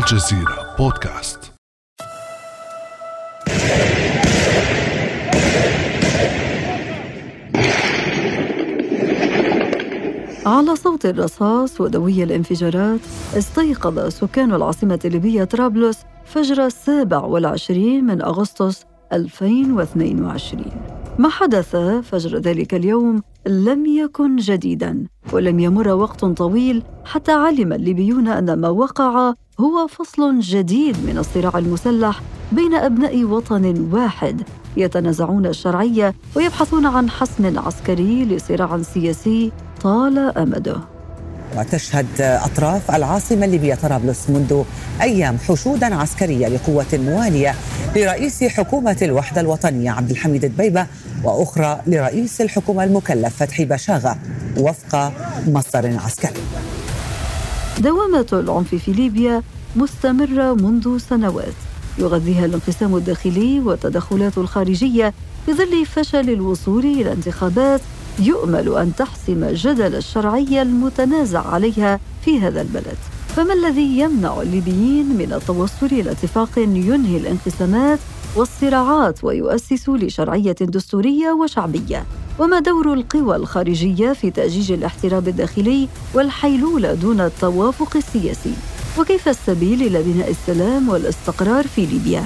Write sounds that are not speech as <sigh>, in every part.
الجزيرة بودكاست. على صوت الرصاص ودوي الانفجارات استيقظ سكان العاصمة الليبية طرابلس فجر السابع والعشرين من أغسطس 2022 ما حدث فجر ذلك اليوم لم يكن جديدا ولم يمر وقت طويل حتى علم الليبيون أن ما وقع هو فصل جديد من الصراع المسلح بين أبناء وطن واحد. يتنازعون الشرعية ويبحثون عن حسم عسكري لصراع سياسي طال أمده. وتشهد أطراف العاصمة الليبية طرابلس منذ أيام حشودا عسكرية لقوة موالية لرئيس حكومة الوحدة الوطنية عبد الحميد دبيبة وأخرى لرئيس الحكومة المكلف فتحي بشاغة وفق مصدر عسكري. دوامة العنف في ليبيا مستمرة منذ سنوات. يغذيها الانقسام الداخلي والتدخلات الخارجية في ظل فشل الوصول إلى انتخابات يؤمل أن تحسم جدل الشرعية المتنازع عليها في هذا البلد. فما الذي يمنع الليبيين من التوصل إلى اتفاق ينهي الانقسامات والصراعات ويؤسس لشرعية دستورية وشعبية؟ وما دور القوى الخارجية في تأجيج الاحتراب الداخلي والحيلولة دون التوافق السياسي؟ وكيف السبيل إلى بناء السلام والاستقرار في ليبيا؟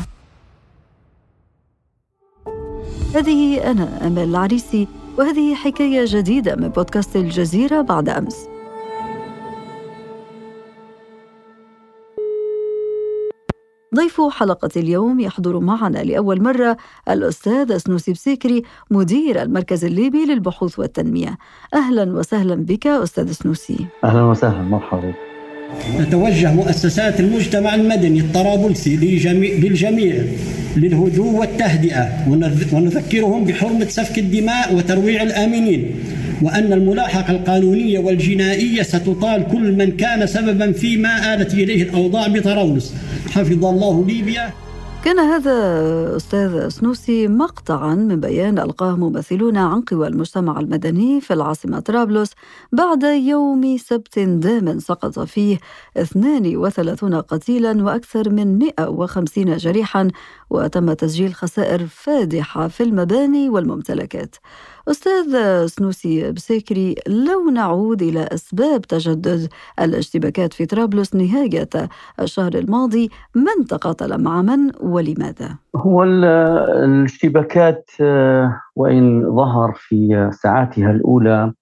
هذه أنا أمل العريسي وهذه حكاية جديدة من بودكاست الجزيرة بعد أمس. ضيف حلقة اليوم يحضر معنا لأول مرة الأستاذ سنوسي بسيكري مدير المركز الليبي للبحوث والتنمية. أهلا وسهلا بك أستاذ سنوسي. أهلا وسهلا مرحبا. تتوجه مؤسسات المجتمع المدني الطرابلسي لجميع للجميع للهدوء والتهدئة ونذكرهم بحرمة سفك الدماء وترويع الآمنين. وأن الملاحقة القانونية والجنائية ستطال كل من كان سببا فيما آلت إليه الأوضاع بطرابلس حفظ الله ليبيا. كان هذا أستاذ سنوسي مقطعا من بيان ألقاه ممثلون عن قوى المجتمع المدني في العاصمة طرابلس بعد يوم سبت دام سقط فيه 32 قتيلا وأكثر من 150 جريحا وتم تسجيل خسائر فادحة في المباني والممتلكات. أستاذ سنوسي بسيكري لو نعود إلى أسباب تجدد الاشتباكات في طرابلس نهاية الشهر الماضي من تقاتل مع من ولماذا؟ هو الاشتباكات آه، وإن ظهر في ساعاتها الأولى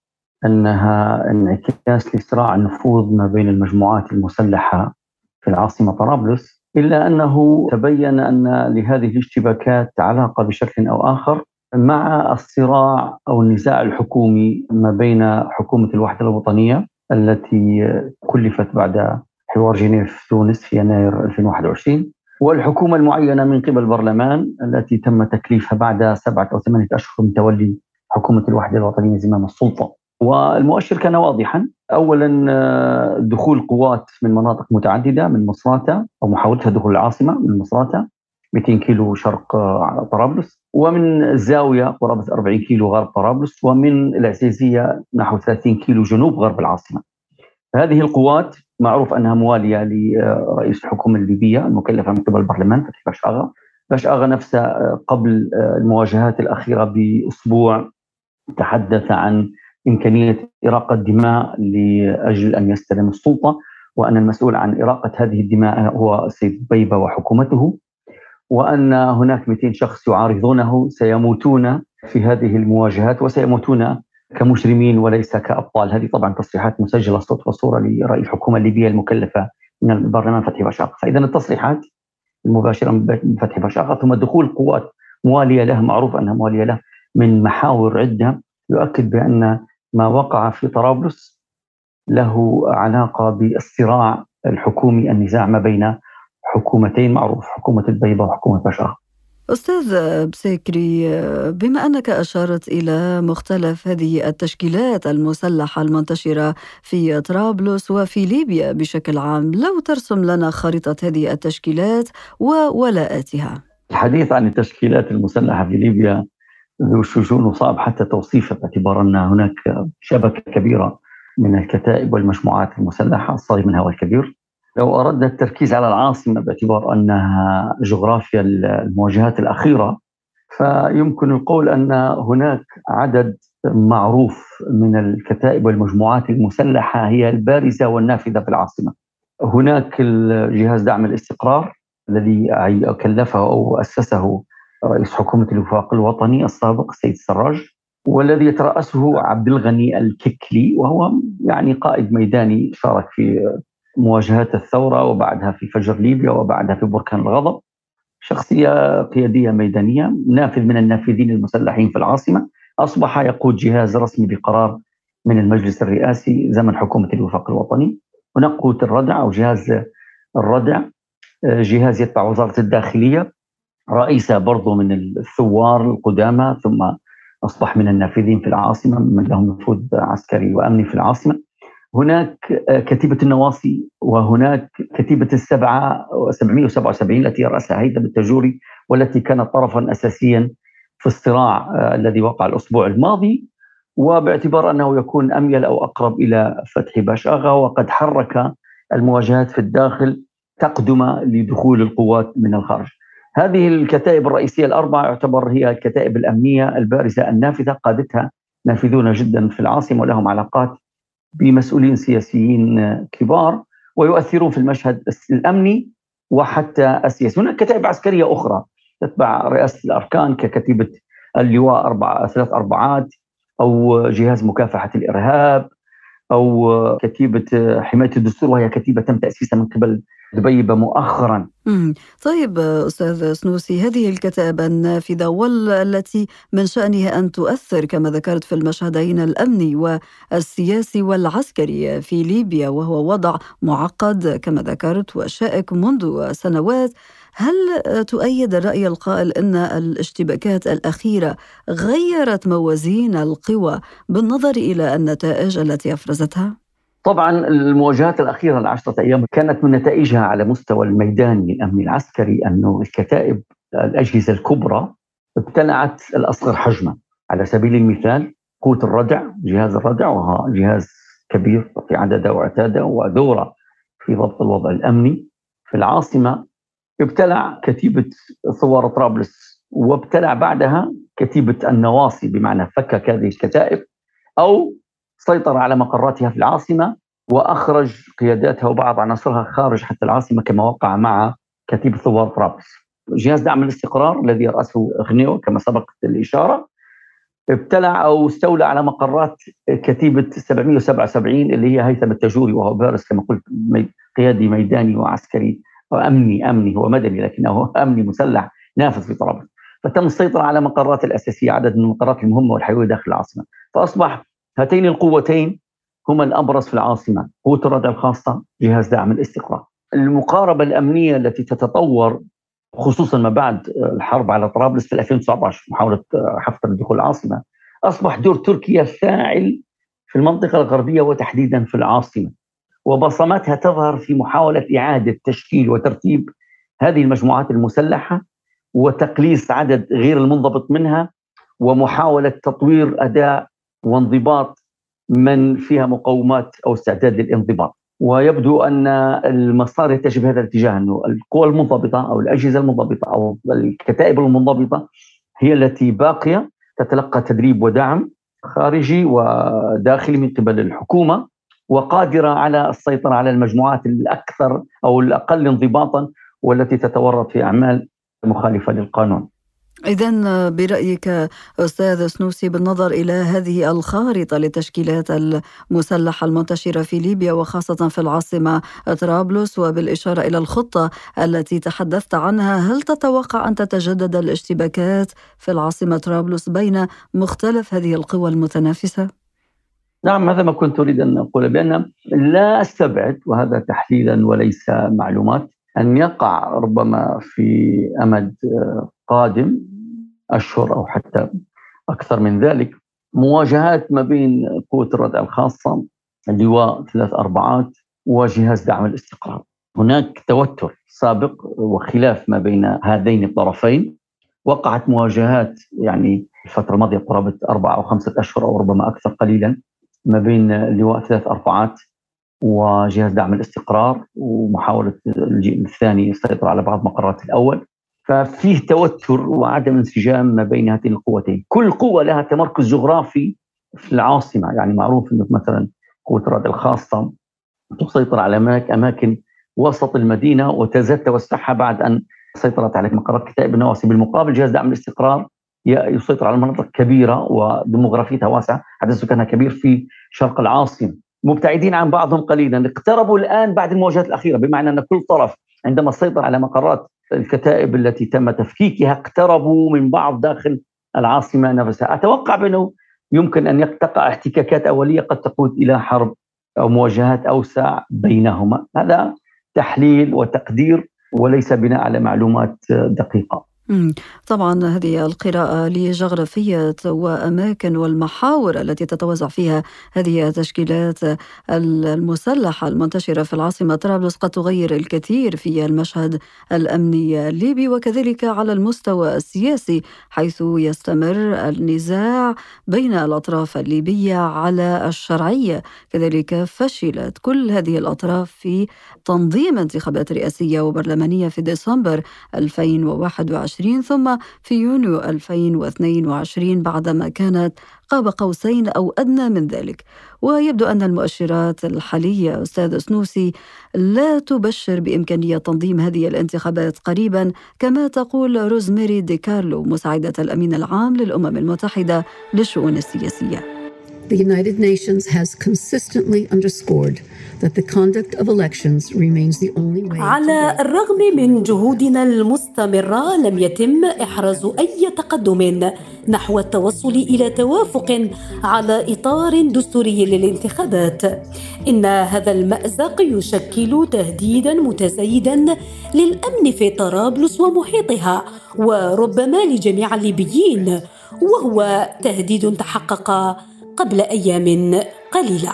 أنها انعكاس لصراع النفوذ ما بين المجموعات المسلحة في العاصمة طرابلس إلا أنه تبين أن لهذه الاشتباكات علاقة بشكل أو آخر مع الصراع أو النزاع الحكومي ما بين حكومة الوحدة الوطنية التي كلفت بعد حوار جنيف تونس في يناير 2021 والحكومة المعينة من قبل البرلمان التي تم تكليفها بعد سبعة أو ثمانية أشهر من تولي حكومة الوحدة الوطنية زمام السلطة. والمؤشر كان واضحا. اولا دخول قوات من مناطق متعددة من مصراتة أو محاولتها دخول العاصمة من مصراتة 200 كيلو شرق على طرابلس. ومن الزاوية قرابة 40 كيلو غرب طرابلس. ومن العزيزية نحو 30 كيلو جنوب غرب العاصمة. هذه القوات معروف أنها موالية لرئيس الحكومة الليبية المكلفة من قبل البرلمان فتحي بشاغة بشاغة نفسه قبل المواجهات الأخيرة بأسبوع تحدث عن إمكانية إراقة دماء لأجل أن يستلم السلطة وأن المسؤول عن إراقة هذه الدماء هو السيد بيبة وحكومته وأن هناك 200 شخص يعارضونه سيموتون في هذه المواجهات وسيموتون كمجرمين وليس كأبطال، هذه طبعا تصريحات مسجلة صوت وصورة لرئيس الحكومة الليبيه المكلفة من البرلمان فتحي بشاغه، فاذا التصريحات المباشرة من فتحي بشاغه ثم دخول قوات موالية له معروف أنها موالية له من محاور عدة يؤكد بأن ما وقع في طرابلس له علاقة بالصراع الحكومي النزاع ما بين حكومتين معروف حكومة البيضاء وحكومة بشار أستاذ بسيكري بما أنك أشرت إلى مختلف هذه التشكيلات المسلحة المنتشرة في طرابلس وفي ليبيا بشكل عام لو ترسم لنا خريطة هذه التشكيلات وولاءاتها. الحديث عن التشكيلات المسلحة في ليبيا ذو شجون وصعب حتى توصيفه باعتبار أن هناك شبكة كبيرة من الكتائب والمجموعات المسلحة الصغير منها والكبير لو أردنا التركيز على العاصمة باعتبار أنها جغرافيا المواجهات الأخيرة فيمكن القول أن هناك عدد معروف من الكتائب والمجموعات المسلحة هي البارزة والنافذة في العاصمة. هناك جهاز دعم الاستقرار الذي كلفه أو أسسه رئيس حكومة الوفاق الوطني السابق السيد السراج والذي يترأسه عبد الغني الككلي وهو يعني قائد ميداني شارك في مواجهات الثورة وبعدها في فجر ليبيا وبعدها في بركان الغضب. شخصية قيادية ميدانية نافذ من النافذين المسلحين في العاصمة. أصبح يقود جهاز رسمي بقرار من المجلس الرئاسي زمن حكومة الوفاق الوطني. هناك قوة الردع أو جهاز الردع جهاز يتبع وزارة الداخلية. رئيسة برضو من الثوار القدامى ثم أصبح من النافذين في العاصمة من لهم نفوذ عسكري وأمني في العاصمة. هناك كتيبة النواصي وهناك كتيبة السبعة 777 التي رأسها هيثم التجوري والتي كانت طرفا أساسيا في الصراع آه، الذي وقع الأسبوع الماضي. وباعتبار أنه يكون أميل أو أقرب إلى فتح باشاغا وقد حرك المواجهات في الداخل تقدم لدخول القوات من الخارج. هذه الكتائب الرئيسية الأربعة يعتبر هي الكتائب الأمنية البارزة النافذة قادتها نافذون جدا في العاصمة ولهم علاقات بمسؤولين سياسيين كبار ويؤثرون في المشهد الأمني وحتى السياسي. هناك كتائب عسكرية أخرى تتبع رئاسة الأركان ككتيبة اللواء أربعة ثلاث أربعات أو جهاز مكافحة الإرهاب أو كتيبة حماية الدستور وهي كتيبة تم تأسيسها من قبل دبيبة مؤخرا. طيب أستاذ سنوسي هذه الكتائب النافذة والتي من شأنها أن تؤثر كما ذكرت في المشهدين الأمني والسياسي والعسكري في ليبيا وهو وضع معقد كما ذكرت وشائك منذ سنوات. هل تؤيد الرأي القائل أن الاشتباكات الأخيرة غيرت موازين القوى بالنظر إلى النتائج التي أفرزتها؟ طبعا المواجهات الأخيرة العشرة أيام كانت من نتائجها على مستوى الميداني الأمني العسكري أنه الكتائب الأجهزة الكبرى ابتلعت الأصغر حجما. على سبيل المثال قوة الردع جهاز الردع وهو جهاز كبير في عدده وعتاده ودورة في ضبط الوضع الأمني. في العاصمة ابتلع كتيبة ثوار طرابلس وابتلع بعدها كتيبة النواصي بمعنى فكك هذه الكتائب أو سيطر على مقراتها في العاصمة وأخرج قياداتها وبعض عناصرها خارج حتى العاصمة كما وقع مع كتيبة ثوار طرابلس. جهاز دعم الاستقرار الذي يرأسه غنيو كما سبقت الإشارة ابتلع أو استولى على مقرات كتيبة 777 اللي هي هيثم التجوري وهو بارز كما قلت قيادي ميداني وعسكري امني أمني هو مدني لكنه <laughs> أمني مسلح نافذ في طرابلس. فتم السيطرة على مقرات الأساسية عدد من المقرات المهمة والحيوية داخل العاصمة. فأصبح هاتين القوتين هما الأبرز في العاصمة قوة الردع الخاصة جهاز دعم الاستقرار. المقاربة الأمنية التي تتطور خصوصا ما بعد الحرب على طرابلس في 2019 محاولة حفتر دخول العاصمة أصبح دور تركيا فاعل في المنطقة الغربية وتحديدا في العاصمة. وبصماتها تظهر في محاولة إعادة تشكيل وترتيب هذه المجموعات المسلحة وتقليص عدد غير المنضبط منها ومحاولة تطوير أداء وانضباط من فيها مقومات أو استعداد للانضباط ويبدو أن المسار يتجه بهذا الاتجاه أنه القوى المنضبطة أو الأجهزة المنضبطة أو الكتائب المنضبطة هي التي باقية تتلقى تدريب ودعم خارجي وداخلي من قبل الحكومة وقادرة على السيطرة على المجموعات الأكثر أو الأقل انضباطا والتي تتورط في أعمال مخالفة للقانون. إذا برأيك أستاذ سنوسي بالنظر إلى هذه الخارطة للتشكيلات المسلحة المنتشرة في ليبيا وخاصة في العاصمة طرابلس وبالإشارة إلى الخطة التي تحدثت عنها هل تتوقع أن تتجدد الاشتباكات في العاصمة طرابلس بين مختلف هذه القوى المتنافسة؟ نعم هذا ما كنت أريد أن أقول بأن لا أستبعد وهذا تحليلا وليس معلومات أن يقع ربما في أمد قادم أشهر أو حتى أكثر من ذلك. مواجهات ما بين قوة الردع الخاصة اللواء ثلاث أربعات وجهاز دعم الاستقرار. هناك توتر سابق وخلاف ما بين هذين الطرفين. وقعت مواجهات يعني الفترة الماضية قرابة أربعة أو خمسة أشهر أو ربما أكثر قليلا ما بين لواء ثلاث أربعات وجهاز دعم الاستقرار ومحاولة الجيل الثاني يسيطر على بعض مقرات الأول. ففيه توتر وعدم انسجام ما بين هاتين القوتين. كل قوة لها تمركز جغرافي في العاصمة يعني معروف أنه مثلا قوة الرد الخاصة تسيطر على أماكن وسط المدينة وتزال توسعها بعد أن سيطرت على مقرات كتائب النواصي بالمقابل جهاز دعم الاستقرار يسيطر على مناطق كبيرة وديموغرافيتها واسعة عدد سكانها كبير في شرق العاصمة. مبتعدين عن بعضهم قليلا. اقتربوا الآن بعد المواجهات الأخيرة بمعنى أن كل طرف عندما سيطر على مقرات الكتائب التي تم تفكيكها اقتربوا من بعض داخل العاصمة نفسها. أتوقع بأنه يمكن أن تقع احتكاكات أولية قد تقود إلى حرب أو مواجهات أوسع بينهما. هذا تحليل وتقدير وليس بناء على معلومات دقيقة. طبعا هذه القراءة لجغرافية وأماكن والمحاور التي تتوزع فيها هذه التشكيلات المسلحة المنتشرة في العاصمة طرابلس قد تغير الكثير في المشهد الأمني الليبي وكذلك على المستوى السياسي حيث يستمر النزاع بين الأطراف الليبية على الشرعية. كذلك فشلت كل هذه الأطراف في تنظيم انتخابات رئاسية وبرلمانية في ديسمبر 2021 2020 ثم في يونيو 2022 بعدما كانت قاب قوسين أو أدنى من ذلك. ويبدو أن المؤشرات الحالية أستاذ سنوسي لا تبشر بإمكانية تنظيم هذه الانتخابات قريبا كما تقول روزميري دي كارلو مساعدة الأمين العام للأمم المتحدة للشؤون السياسية. The United Nations has consistently underscored that the conduct of elections remains the only way على الرغم من جهودنا المستمرة لم يتم إحراز أي تقدم نحو التوصل إلى توافق على إطار دستوري للانتخابات. إن هذا المأزق يشكل تهديدا متزايدا للأمن في طرابلس ومحيطها وربما لجميع الليبيين وهو تهديد تحقق قبل أيام قليلة.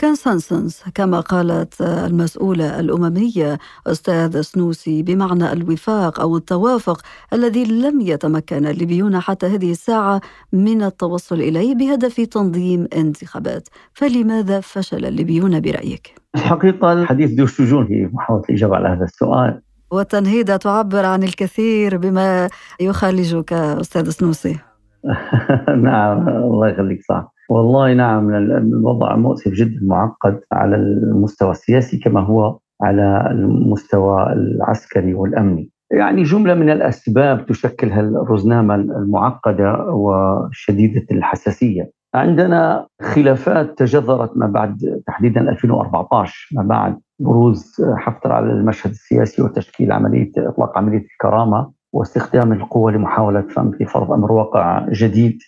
كونسنسنس كما قالت المسؤولة الأممية أستاذ سنوسي بمعنى الوفاق أو التوافق الذي لم يتمكن الليبيون حتى هذه الساعة من التوصل إليه بهدف تنظيم انتخابات. فلماذا فشل الليبيون برأيك؟ الحقيقة الحديث ذو الشجون في محاولة الإجابة على هذا السؤال. والتنهيدة تعبر عن الكثير بما يخالجك أستاذ سنوسي. <laughs> نعم الله يخليك صح. والله نعم الوضع مؤسف جدا معقد على المستوى السياسي كما هو على المستوى العسكري والأمني. يعني جملة من الأسباب تشكل الرزنامه المعقدة وشديدة الحساسية. عندنا خلافات تجذرت ما بعد تحديدا 2014 ما بعد بروز حفتر على المشهد السياسي وتشكيل عملية إطلاق عملية الكرامة. واستخدام القوة لمحاولة فرض أمر واقع جديد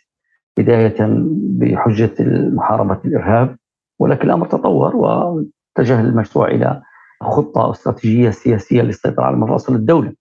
بداية بحجة محاربة الإرهاب. ولكن الأمر تطور واتجه المشروع إلى خطة استراتيجية سياسية للسيطرة على مفاصل الدولة.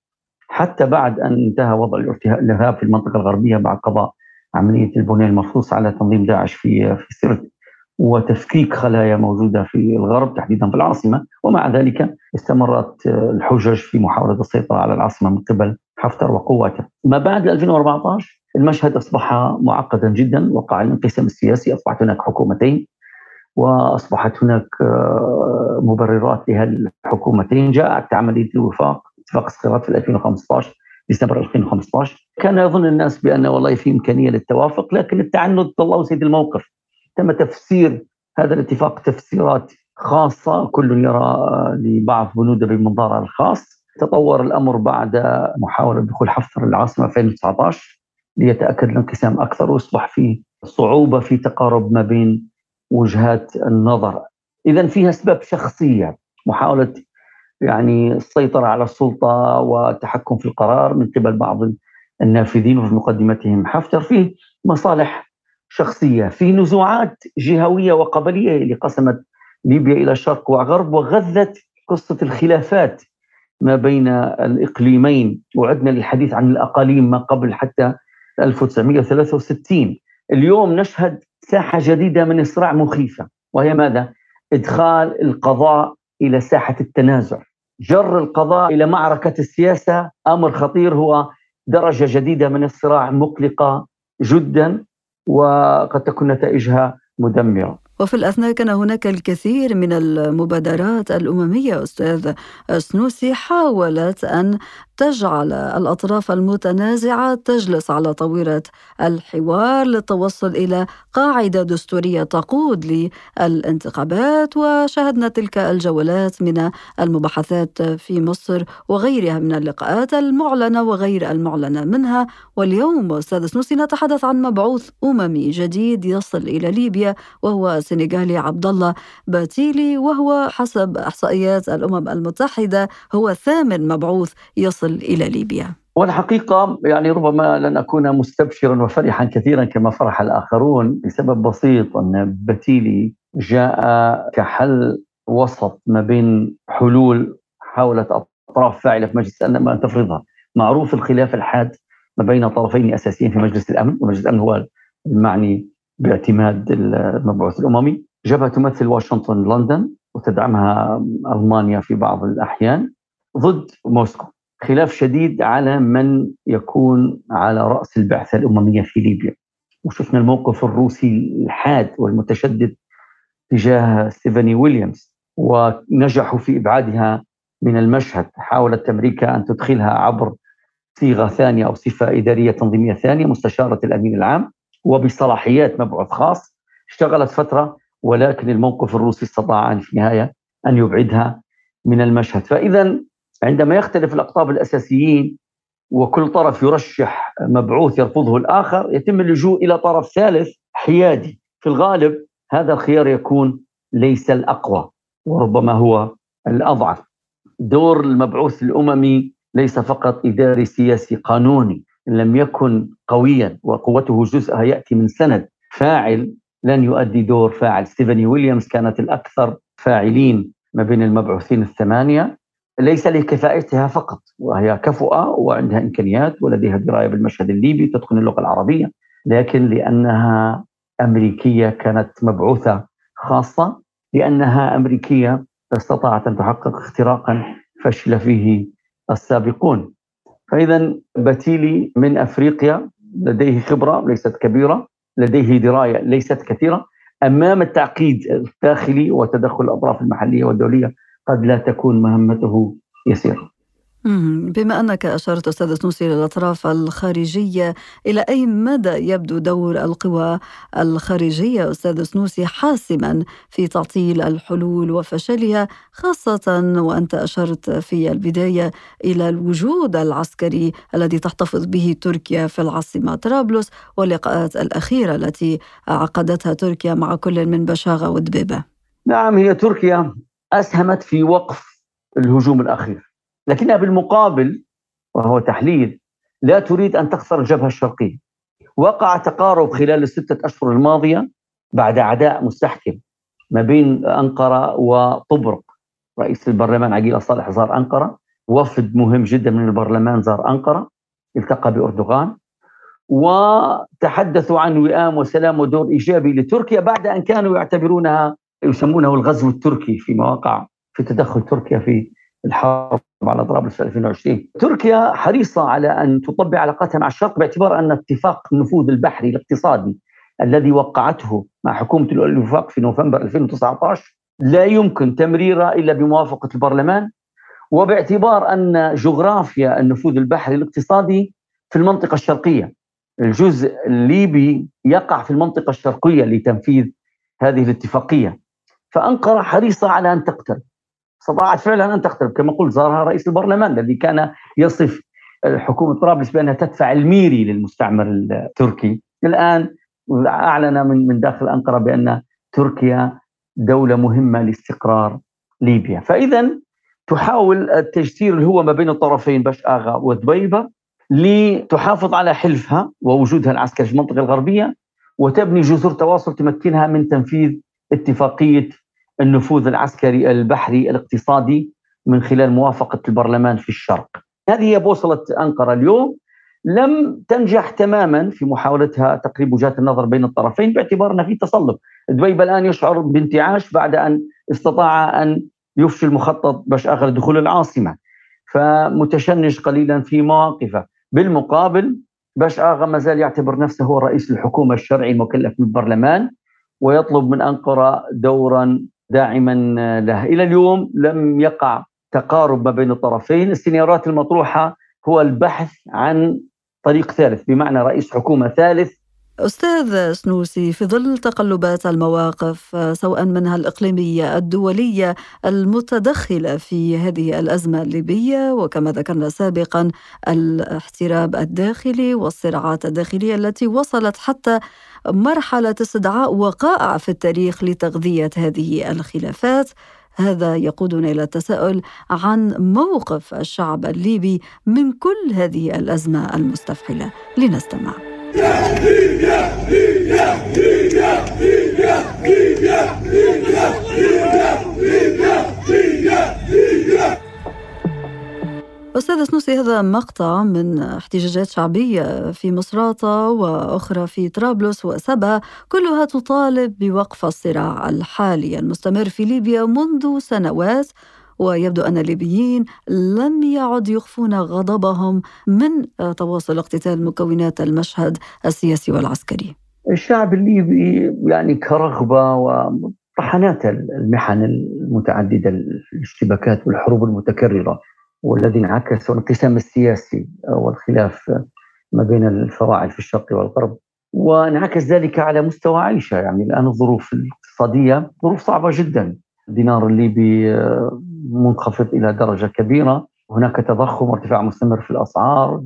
حتى بعد أن انتهى وضع الإرهاب في المنطقة الغربية بعد قضاء عملية البنية المرصوص على تنظيم داعش في في سرت وتفكيك خلايا موجودة في الغرب تحديدا في العاصمة. ومع ذلك استمرت الحجج في محاولة السيطرة على العاصمة من قبل حفتر وقواته. ما بعد 2014 المشهد أصبح معقدا جدا وقع الانقسام السياسي أصبحت هناك حكومتين وأصبحت هناك آه، مبررات لهالحكومتين جاءت عملية الوفاق اتفاق الصغيرات في 2015 ديسمبر 2015 كان يظن الناس بأن والله في إمكانية للتوافق لكن التعنت الله سيد الموقف. تم تفسير هذا الاتفاق تفسيرات خاصة كل يرى لبعض بنوده بمنظارها الخاص. تطور الأمر بعد محاولة دخول حفتر العاصمة في 2019 ليتأكد الانقسام أكثر واصبح في صعوبة في تقارب ما بين وجهات النظر. اذا فيها اسباب شخصية محاولة يعني السيطرة على السلطة والتحكم في القرار من قبل بعض النافذين وفي مقدمتهم حفتر. فيه مصالح شخصية في نزوعات جهوية وقبلية اللي قسمت ليبيا إلى شرق وغرب وغذت قصة الخلافات ما بين الإقليمين. وعدنا للحديث عن الأقاليم ما قبل حتى 1963 اليوم نشهد ساحة جديدة من الصراع مخيفة وهي ماذا؟ إدخال القضاء إلى ساحة التنازع. جر القضاء إلى معركة السياسة أمر خطير هو درجة جديدة من الصراع مقلقة جدا. وقد تكون نتائجها مدمرة. وفي الأثناء كان هناك الكثير من المبادرات الأممية أستاذ سنوسي حاولت أن تجعل الأطراف المتنازعة تجلس على طاولة الحوار للتوصل إلى قاعدة دستورية تقود للانتخابات وشاهدنا تلك الجولات من المباحثات في مصر وغيرها من اللقاءات المعلنة وغير المعلنة منها. واليوم أستاذ سنوسي نتحدث عن مبعوث أممي جديد يصل إلى ليبيا وهو السنغالي عبد الله باتيلي وهو حسب إحصائيات الأمم المتحدة هو ثامن مبعوث يصل إلى ليبيا. والحقيقة يعني ربما لن أكون مستبشرا وفرحا كثيرا كما فرح الآخرون لسبب بسيط أن بتيلي جاء كحل وسط ما بين حلول حاولت أطراف فاعلة في مجلس الأمن أن تفرضها. معروف الخلاف الحاد ما بين طرفين أساسيين في مجلس الأمن ومجلس الأمن هو المعني باعتماد المبعوث الأممي. جبهة تمثل واشنطن لندن وتدعمها ألمانيا في بعض الأحيان ضد موسكو. خلاف شديد على من يكون على رأس البعثة الأممية في ليبيا. وشفنا الموقف الروسي الحاد والمتشدد تجاه ستيفاني ويليامز ونجحوا في إبعادها من المشهد. حاولت أمريكا أن تدخلها عبر صيغة ثانية أو صفة إدارية تنظيمية ثانية مستشارة الأمين العام وبصلاحيات مبعوث خاص. اشتغلت فترة ولكن الموقف الروسي استطاع في النهاية أن يبعدها من المشهد. فاذا عندما يختلف الأقطاب الأساسيين وكل طرف يرشح مبعوث يرفضه الآخر يتم اللجوء إلى طرف ثالث حيادي. في الغالب هذا الخيار يكون ليس الأقوى وربما هو الأضعف. دور المبعوث الأممي ليس فقط إداري سياسي قانوني إن لم يكن قويا وقوته جزءها يأتي من سند فاعل لن يؤدي دور فاعل. ستيفاني ويليامز كانت الأكثر فاعلين ما بين المبعوثين الثمانية. ليس لكفاءتها فقط وهي كفؤة وعندها إمكانيات ولديها دراية بالمشهد الليبي تتقن اللغة العربية لكن لأنها أمريكية كانت مبعوثة خاصة لأنها أمريكية استطاعت أن تحقق اختراقا فشل فيه السابقون. فإذا بتيلي من أفريقيا لديه خبرة ليست كبيرة لديه دراية ليست كثيرة أمام التعقيد الداخلي وتدخل الأطراف المحلية والدولية قد لا تكون مهمته يسيرة. بما أنك أشرت أستاذ سنوسي للأطراف الخارجية إلى أي مدى يبدو دور القوى الخارجية أستاذ سنوسي حاسما في تعطيل الحلول وفشلها خاصة وأنت أشرت في البداية إلى الوجود العسكري الذي تحتفظ به تركيا في العاصمة طرابلس واللقاءات الأخيرة التي عقدتها تركيا مع كل من بشاغة ودبيبة نعم هي تركيا أسهمت في وقف الهجوم الأخير. لكنها بالمقابل وهو تحليل لا تريد أن تخسر الجبهة الشرقية. وقع تقارب خلال الستة أشهر الماضية بعد عداء مستحكم ما بين أنقرة وطبرق. رئيس البرلمان عقيل صالح زار أنقرة وفد مهم جدا من البرلمان زار أنقرة التقى بأردوغان وتحدثوا عن وئام وسلام ودور إيجابي لتركيا بعد أن كانوا يعتبرونها يسمونه الغزو التركي في مواقع في تدخل تركيا في الحرب على طرابلس في 2020 تركيا حريصة على أن تطبع علاقاتها مع الشرق باعتبار أن اتفاق النفوذ البحري الاقتصادي الذي وقعته مع حكومة الوفاق في نوفمبر 2019 لا يمكن تمريره إلا بموافقة البرلمان وباعتبار أن جغرافيا النفوذ البحري الاقتصادي في المنطقة الشرقية. الجزء الليبي يقع في المنطقة الشرقية لتنفيذ هذه الاتفاقية. فأنقرة حريصة على أن تقترب استطاعت فعلا أن تقترب كما قلت زارها رئيس البرلمان الذي كان يصف حكومة طرابلس بأنها تدفع الميري للمستعمر التركي. الآن أعلن من من داخل أنقرة بأن تركيا دولة مهمة لاستقرار ليبيا. فإذا تحاول التجسير اللي هو ما بين الطرفين باش آغا ودبيبة لتحافظ على حلفها ووجودها العسكري في المنطقة الغربية وتبني جسور تواصل تمكنها من تنفيذ اتفاقية النفوذ العسكري البحري الاقتصادي من خلال موافقة البرلمان في الشرق. هذه هي بوصلة أنقرة اليوم لم تنجح تماما في محاولتها تقريب وجهات النظر بين الطرفين باعتبار ان في تصلب، دبيب الآن يشعر بانتعاش بعد أن استطاع أن يفشل مخطط بشار لدخول العاصمة. فمتشنج قليلا في مواقفه، بالمقابل باش اغا ما زال يعتبر نفسه هو رئيس الحكومة الشرعي المكلف بالبرلمان ويطلب من أنقرة دورا داعما له. إلى اليوم لم يقع تقارب ما بين الطرفين. السيناريوهات المطروحة هو البحث عن طريق ثالث بمعنى رئيس حكومة ثالث أستاذ سنوسي في ظل تقلبات المواقف سواء منها الإقليمية الدولية المتدخلة في هذه الأزمة الليبية وكما ذكرنا سابقا الاحتراب الداخلي والصراعات الداخلية التي وصلت حتى مرحلة استدعاء وقائع في التاريخ لتغذية هذه الخلافات. هذا يقودنا إلى التساؤل عن موقف الشعب الليبي من كل هذه الأزمة المستفحلة. لنستمع. أستاذ سنوسي هذا مقطع من احتجاجات شعبية في مصراتة وأخرى في طرابلس وسبا كلها تطالب بوقف الصراع الحالي المستمر في ليبيا منذ سنوات. ويبدو أن الليبيين لم يعد يخفون غضبهم من تواصل اقتتال مكونات المشهد السياسي والعسكري. الشعب الليبي يعني كرغبة وطحنات المحن المتعددة الاشتباكات والحروب المتكررة والذي انعكس الانقسام السياسي والخلاف ما بين الفراعل في الشرق والغرب. وانعكس ذلك على مستوى عيشة. يعني الآن الظروف الاقتصادية ظروف صعبة جدا. الدينار الليبي منخفض إلى درجة كبيرة. هناك تضخم وارتفاع مستمر في الأسعار.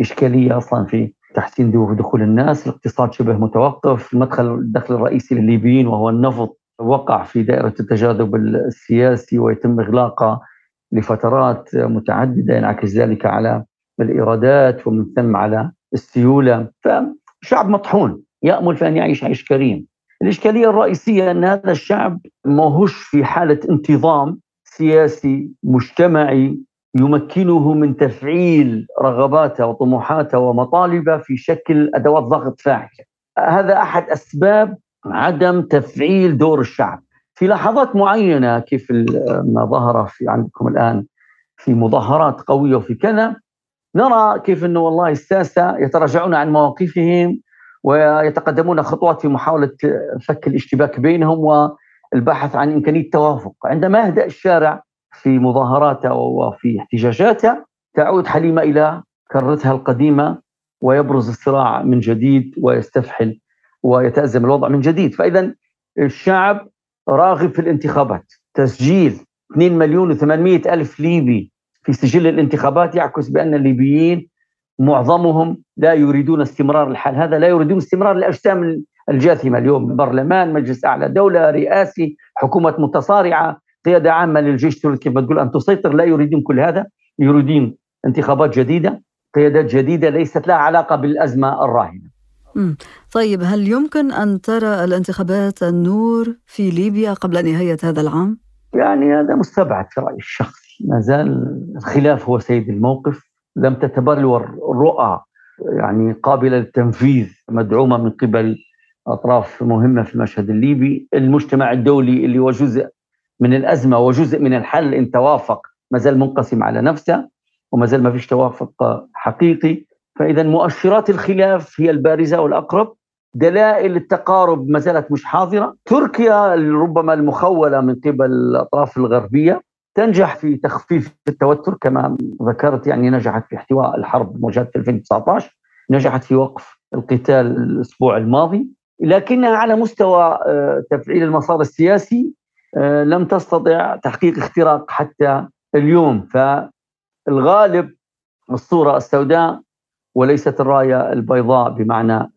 إشكالية أصلا في تحسين دخول الناس. الاقتصاد شبه متوقف. المدخل الدخل الرئيسي للليبيين وهو النفط وقع في دائرة التجاذب السياسي ويتم اغلاقه لفترات متعددة ينعكس ذلك على الإيرادات ومن ثم على السيولة. فشعب مطحون. يأمل في أن يعيش عيش كريم. الإشكالية الرئيسية أن هذا الشعب ماهوش في حالة انتظام. سياسي مجتمعي يمكنه من تفعيل رغباته وطموحاته ومطالبه في شكل أدوات ضغط فاعله. هذا أحد أسباب عدم تفعيل دور الشعب. في لحظات معينة كيف ما ظهر في عندكم الآن في مظاهرات قوية وفي كذا نرى كيف إنه والله الساسة يتراجعون عن مواقفهم ويتقدمون خطوات في محاولة فك الاشتباك بينهم والبحث عن إمكانية توافق. عندما يهدأ الشارع في مظاهراته وفي احتجاجاته تعود حليمة إلى كرتها القديمة ويبرز الصراع من جديد ويستفحل ويتأزم الوضع من جديد. فإذا الشعب راغب في الانتخابات. تسجيل 2 مليون و800 ألف ليبي في سجل الانتخابات يعكس بأن الليبيين معظمهم لا يريدون استمرار الحال. هذا لا يريدون استمرار الأجسام الجاثمة اليوم برلمان مجلس أعلى دولة رئاسي حكومة متصارعة قيادة عامة للجيش تريد كيف تقول أن تسيطر؟ لا يريدون كل هذا يريدون انتخابات جديدة قيادات جديدة ليست لها علاقة بالأزمة الراهنة. طيب هل يمكن أن ترى الانتخابات النور في ليبيا قبل نهاية هذا العام؟ يعني هذا مستبعد في رأيي الشخصي. ما زال الخلاف هو سيد الموقف. لم تتبلور الرؤى يعني قابلة للتنفيذ مدعومة من قبل أطراف مهمة في المشهد الليبي المجتمع الدولي اللي هو جزء من الأزمة وجزء من الحل إن توافق ما زال منقسم على نفسه وما زال ما فيش توافق حقيقي. فإذا مؤشرات الخلاف هي البارزة والأقرب. دلائل التقارب ما زالت مش حاضرة. تركيا ربما المخولة من قبل الأطراف الغربية تنجح في تخفيف التوتر كما ذكرت يعني نجحت في احتواء الحرب مواجهه 2019 نجحت في وقف القتال الأسبوع الماضي. لكنها على مستوى آه، تفعيل المسار السياسي آه، لم تستطع تحقيق اختراق حتى اليوم. فالغالب الصورة السوداء وليست الراية البيضاء بمعنى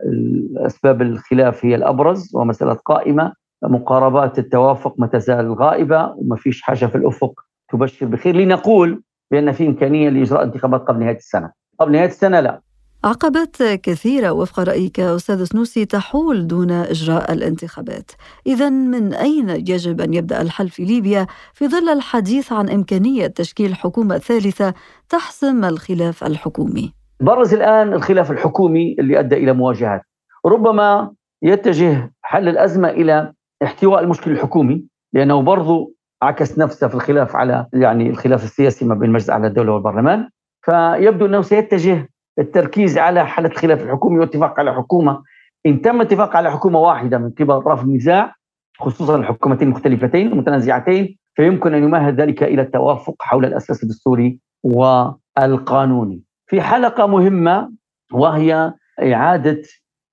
اسباب الخلاف هي الأبرز ومسألة قائمة. مقاربات التوافق ما تزال غائبة وما فيش حاجة في الأفق تبشر بخير. لنقول بأن في إمكانية لإجراء انتخابات قبل نهاية السنة. قبل نهاية السنة لا. عقبات كثيرة وفق رأيك أستاذ سنوسي تحول دون إجراء الانتخابات. إذا من أين يجب أن يبدأ الحل في ليبيا في ظل الحديث عن إمكانية تشكيل حكومة ثالثة تحسم الخلاف الحكومي؟ برز الآن الخلاف الحكومي اللي أدى إلى مواجهات. ربما يتجه حل الأزمة إلى احتواء المشكل الحكومي لأنه برضو عكس نفسه في الخلاف على يعني الخلاف السياسي ما بين مجلس أعلى الدولة والبرلمان. فيبدو أنه سيتجه التركيز على حل الخلاف الحكومي والاتفاق على حكومة. إن تم الاتفاق على حكومة واحدة من قبل أطراف النزاع خصوصا الحكومتين المختلفتين المتنازعتين فيمكن أن يمهد ذلك إلى التوافق حول الأساس الدستوري والقانوني. في حلقة مهمة وهي إعادة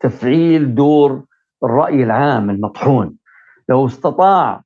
تفعيل دور الرأي العام المطحون. لو استطاع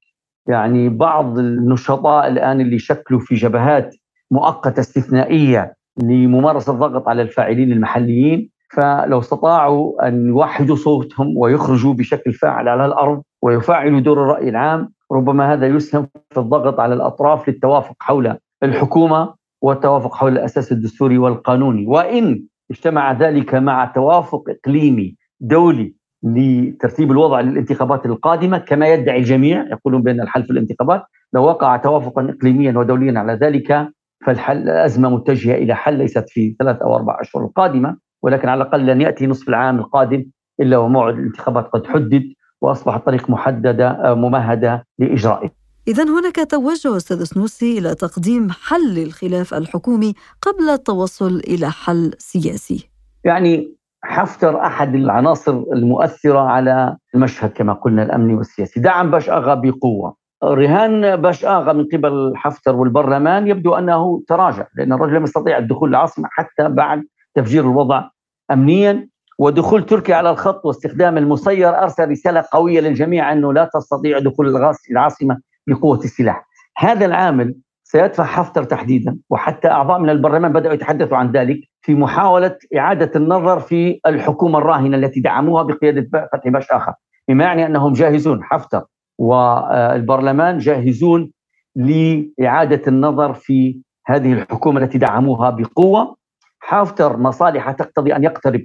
يعني بعض النشطاء الآن اللي شكلوا في جبهات مؤقتة استثنائية لممارسة الضغط على الفاعلين المحليين فلو استطاعوا أن يوحدوا صوتهم ويخرجوا بشكل فاعل على الأرض ويفعلوا دور الرأي العام ربما هذا يسهم في الضغط على الأطراف للتوافق حول الحكومة والتوافق حول الأساس الدستوري والقانوني. وإن اجتمع ذلك مع توافق إقليمي دولي لترتيب الوضع للانتخابات القادمة كما يدعي الجميع يقولون بأن الحل في الانتخابات لو وقع توافقا إقليميا ودوليا على ذلك فالحل الأزمة متجهة إلى حل ليست في ثلاث أو أربع أشهر القادمة ولكن على الأقل لن يأتي نصف العام القادم إلا وموعد الانتخابات قد حدد وأصبح الطريق محددة ممهدة لإجرائه. إذا هناك توجه أستاذ سنوسي إلى تقديم حل للخلاف الحكومي قبل التوصل إلى حل سياسي. يعني حفتر أحد العناصر المؤثرة على المشهد كما قلنا الأمني والسياسي. دعم باش أغا بقوة. رهان باش آغا من قبل حفتر والبرلمان يبدو أنه تراجع لأن الرجل لم يستطيع الدخول العاصمة حتى بعد تفجير الوضع أمنيا. ودخول تركيا على الخط واستخدام المسير أرسل رسالة قوية للجميع أنه لا تستطيع دخول العاصمة بقوة السلاح. هذا العامل سيدفع حفتر تحديدا وحتى أعضاء من البرلمان بدأوا يتحدثوا عن ذلك في محاولة إعادة النظر في الحكومة الراهنة التي دعموها بقيادة فتحي باش آخر بما يعني أنهم جاهزون. حفتر والبرلمان جاهزون لإعادة النظر في هذه الحكومة التي دعموها بقوة. حفتر مصالح تقتضي أن يقترب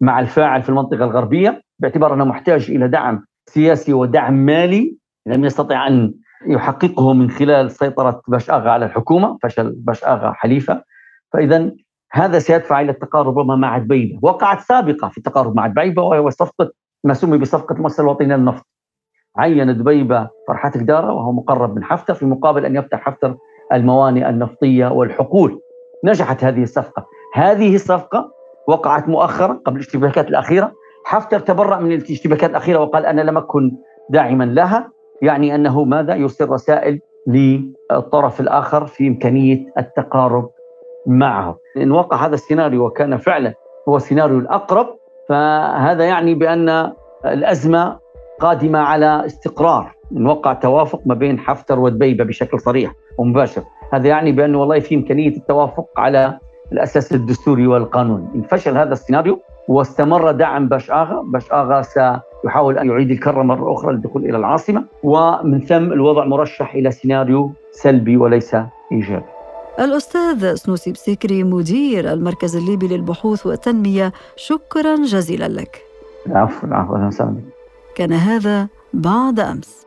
مع الفاعل في المنطقة الغربية باعتبار أنه محتاج إلى دعم سياسي ودعم مالي. لم يستطع أن يحققه من خلال سيطرة باش آغا على الحكومة فشل باش آغا حليفة. فإذا هذا سيدفع إلى التقارب ربما مع دبيبة وقعت سابقة في التقارب مع دبيبة وهو صفقة ما سمي بصفقة المؤسسة الوطنية للنفط. عين دبيبة فرحات قدارة وهو مقرب من حفتر في مقابل أن يفتح حفتر الموانئ النفطية والحقول. نجحت هذه الصفقة. هذه الصفقة وقعت مؤخرا قبل الاشتباكات الأخيرة. حفتر تبرأ من الاشتباكات الأخيرة وقال أنا لم أكن داعما لها يعني أنه ماذا؟ يرسل رسائل للطرف الآخر في إمكانية التقارب معه. إن وقع هذا السيناريو وكان فعلا هو السيناريو الأقرب فهذا يعني بأن الأزمة قادمة على استقرار. إن وقع توافق ما بين حفتر ودبيبة بشكل صريح ومباشر. هذا يعني بأنه والله في إمكانية التوافق على الأساس الدستوري والقانوني إن فشل هذا السيناريو واستمر دعم باش آغا باش آغا سيحاول أن يعيد الكرة مرة أخرى للدخول إلى العاصمة. ومن ثم الوضع مرشح إلى سيناريو سلبي وليس إيجابي. الأستاذ سنوسي بسيكري مدير المركز الليبي للبحوث والتنمية شكرا جزيلا لك. العفو العفو أهلا وسهلا كان هذا بعد أمس.